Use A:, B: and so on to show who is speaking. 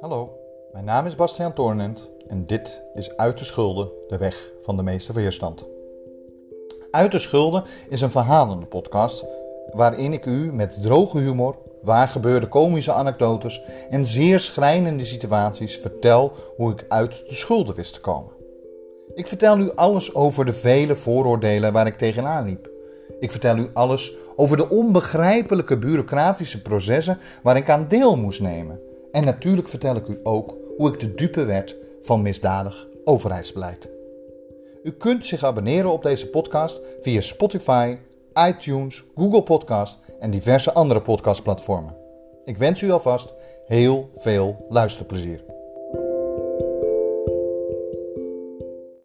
A: Hallo, mijn naam is Bastiaan Toornent en dit is Uit de Schulden, de weg van de meeste weerstand. Uit de Schulden is een verhalende podcast waarin ik u met droge humor, waargebeurde komische anekdotes en zeer schrijnende situaties vertel hoe ik uit de schulden wist te komen. Ik vertel u alles over de vele vooroordelen waar ik tegenaan liep. Ik vertel u alles over de onbegrijpelijke bureaucratische processen waar ik aan deel moest nemen. En natuurlijk vertel ik u ook hoe ik de dupe werd van misdadig overheidsbeleid. U kunt zich abonneren op deze podcast via Spotify, iTunes, Google Podcast en diverse andere podcastplatformen. Ik wens u alvast heel veel luisterplezier.